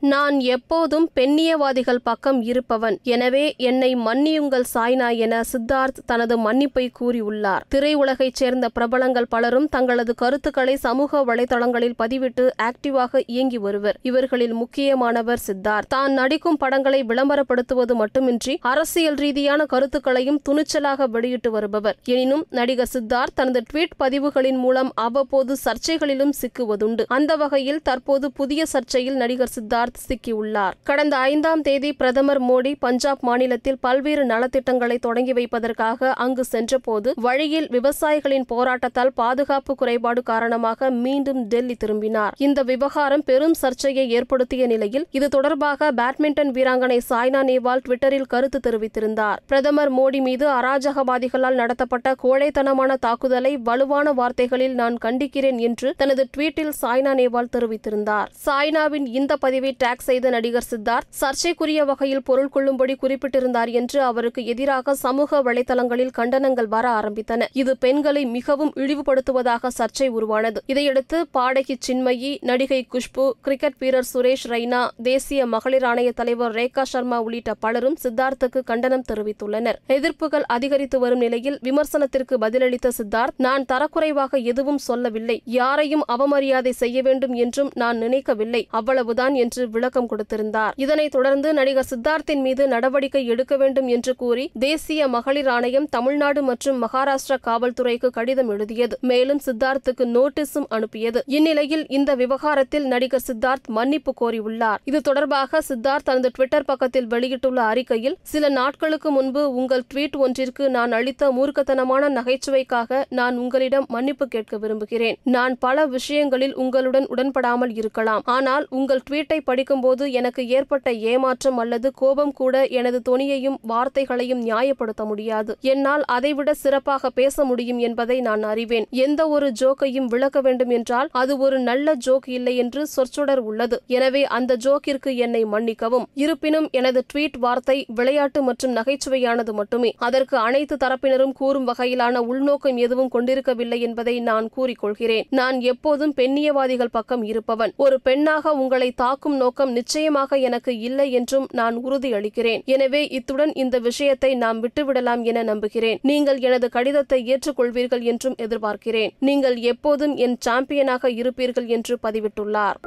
நான் எப்போதும் பெண்ணியவாதிகள் பக்கம் இருப்பவன். எனவே என்னை மன்னியுங்கள் சாய்னா என சித்தார்த் தனது மன்னிப்பை கூறியுள்ளார். திரையுலகைச் சேர்ந்த பிரபலங்கள் பலரும் தங்களது கருத்துக்களை சமூக வலைதளங்களில் பதிவிட்டு ஆக்டிவாக இயங்கி வருவர். இவர்களில் முக்கியமானவர் சித்தார்த். தான் நடிக்கும் படங்களை விளம்பரப்படுத்துவது மட்டுமின்றி அரசியல் ரீதியான கருத்துக்களையும் துணிச்சலாக வெளியிட்டு வருபவர். எனினும் நடிகர் சித்தார்த் தனது ட்வீட் பதிவுகளின் மூலம் அவ்வப்போது சர்ச்சைகளிலும் சிக்குவதுண்டு. அந்த வகையில் தற்போது புதிய சர்ச்சையில் நடிகர் சித்தார்த் சிக்கியுள்ளார். கடந்த ஐந்தாம் தேதி பிரதமர் மோடி பஞ்சாப் மாநிலத்தில் பல்வேறு நலத்திட்டங்களை தொடங்கி வைப்பதற்காக அங்கு சென்றபோது வழியில் விவசாயிகளின் போராட்டத்தால் பாதுகாப்பு குறைபாடு காரணமாக மீண்டும் டெல்லி திரும்பினார். இந்த விவகாரம் பெரும் சர்ச்சையை ஏற்படுத்திய நிலையில் இது தொடர்பாக பேட்மிண்டன் வீராங்கனை சாய்னா நேவால் ட்விட்டரில் கருத்து தெரிவித்திருந்தார். பிரதமர் மோடி மீது அராஜகவாதிகளால் நடத்தப்பட்ட கோழைத்தனமான தாக்குதலை வலுவான வார்த்தைகளில் நான் கண்டிக்கிறேன் என்று தனது ட்வீட்டில் சாய்னா நேவால் தெரிவித்திருந்தார். சாய்னாவின் இந்த பதிவை டேக் செய்த நடிகர் சித்தார்த் சர்ச்சைக்குரிய வகையில் பொருள் கொள்ளும்படி குறிப்பிட்டிருந்தார் என்று அவருக்கு எதிராக சமூக வலைதளங்களில் கண்டனங்கள் வர ஆரம்பித்தன. இது பெண்களை மிகவும் இழிவுபடுத்துவதாக சர்ச்சை உருவானது. இதையடுத்து பாடகி சின்மயி நடிகை குஷ்பு கிரிக்கெட் வீரர் சுரேஷ் ரெய்னா தேசிய மகளிர் ஆணைய தலைவர் ரேகா சர்மா உள்ளிட்ட பலரும் சித்தார்த்துக்கு கண்டனம் தெரிவித்துள்ளனர். எதிர்ப்புகள் அதிகரித்து வரும் நிலையில் விமர்சனத்திற்கு பதிலளித்த சித்தார்த் நான் தரக்குறைவாக எதுவும் சொல்லவில்லை. யாரையும் அவமரியாதை செய்ய வேண்டும் என்றும் நான் நினைக்கவில்லை. அவ்வளவுதான் என்று விளக்கம் கொடுத்திருந்தார். இதனைத் தொடர்ந்து நடிகர் சித்தார்த்தின் மீது நடவடிக்கை எடுக்க வேண்டும் என்று கூறி தேசிய மகளிர் ஆணையம் தமிழ்நாடு மற்றும் மகாராஷ்டிரா காவல்துறைக்கு கடிதம் எழுதியது. மேலும் சித்தார்த்துக்கு நோட்டீஸும் அனுப்பியது. இந்நிலையில் இந்த விவகாரத்தில் நடிகர் சித்தார்த் மன்னிப்பு கோரியுள்ளார். இது தொடர்பாக சித்தார்த் தனது ட்விட்டர் பக்கத்தில் வெளியிட்டுள்ள அறிக்கையில் சில நாட்களுக்கு முன்பு உங்கள் ட்வீட் ஒன்றிற்கு நான் அளித்த மூர்க்கத்தனமான நகைச்சுவைக்காக நான் உங்களிடம் மன்னிப்பு கேட்க விரும்புகிறேன். நான் பல விஷயங்களில் உங்களுடன் உடன்படாமல் இருக்கலாம். ஆனால் உங்கள் ட்வீட்டை படி படிக்கும்போது எனக்கு ஏற்பட்ட ஏமாற்றம் அல்லது கோபம் கூட எனது தொனியையும் வார்த்தைகளையும் நியாயப்படுத்த முடியாது. என்னால் அதைவிட சிறப்பாக பேச முடியும் என்பதை நான் அறிவேன். எந்த ஒரு ஜோக்கையும் விளக்க வேண்டும் என்றால் அது ஒரு நல்ல ஜோக் இல்லை என்று சொற்சொடர் உள்ளது. எனவே அந்த ஜோக்கிற்கு என்னை மன்னிக்கவும். இருப்பினும் எனது ட்வீட் வார்த்தை விளையாட்டு மற்றும் நகைச்சுவையானது மட்டுமே. அதற்கு அனைத்து தரப்பினரும் கூறும் வகையிலான உள்நோக்கம் எதுவும் கொண்டிருக்கவில்லை என்பதை நான் கூறிக்கொள்கிறேன். நான் எப்போதும் பெண்ணியவாதிகள் பக்கம் இருப்பவன். ஒரு பெண்ணாக உங்களை தாக்கும் நோக்கம் நிச்சயமாக எனக்கு இல்லை என்றும் நான் உறுதியளிக்கிறேன். எனவே இத்துடன் இந்த விஷயத்தை நாம் விட்டுவிடலாம் என நம்புகிறேன். நீங்கள் எனது கடிதத்தை ஏற்றுக்கொள்வீர்கள் என்றும் எதிர்பார்க்கிறேன். நீங்கள் எப்போதும் என் சாம்பியனாக இருப்பீர்கள் என்று பதிவிட்டுள்ளார்.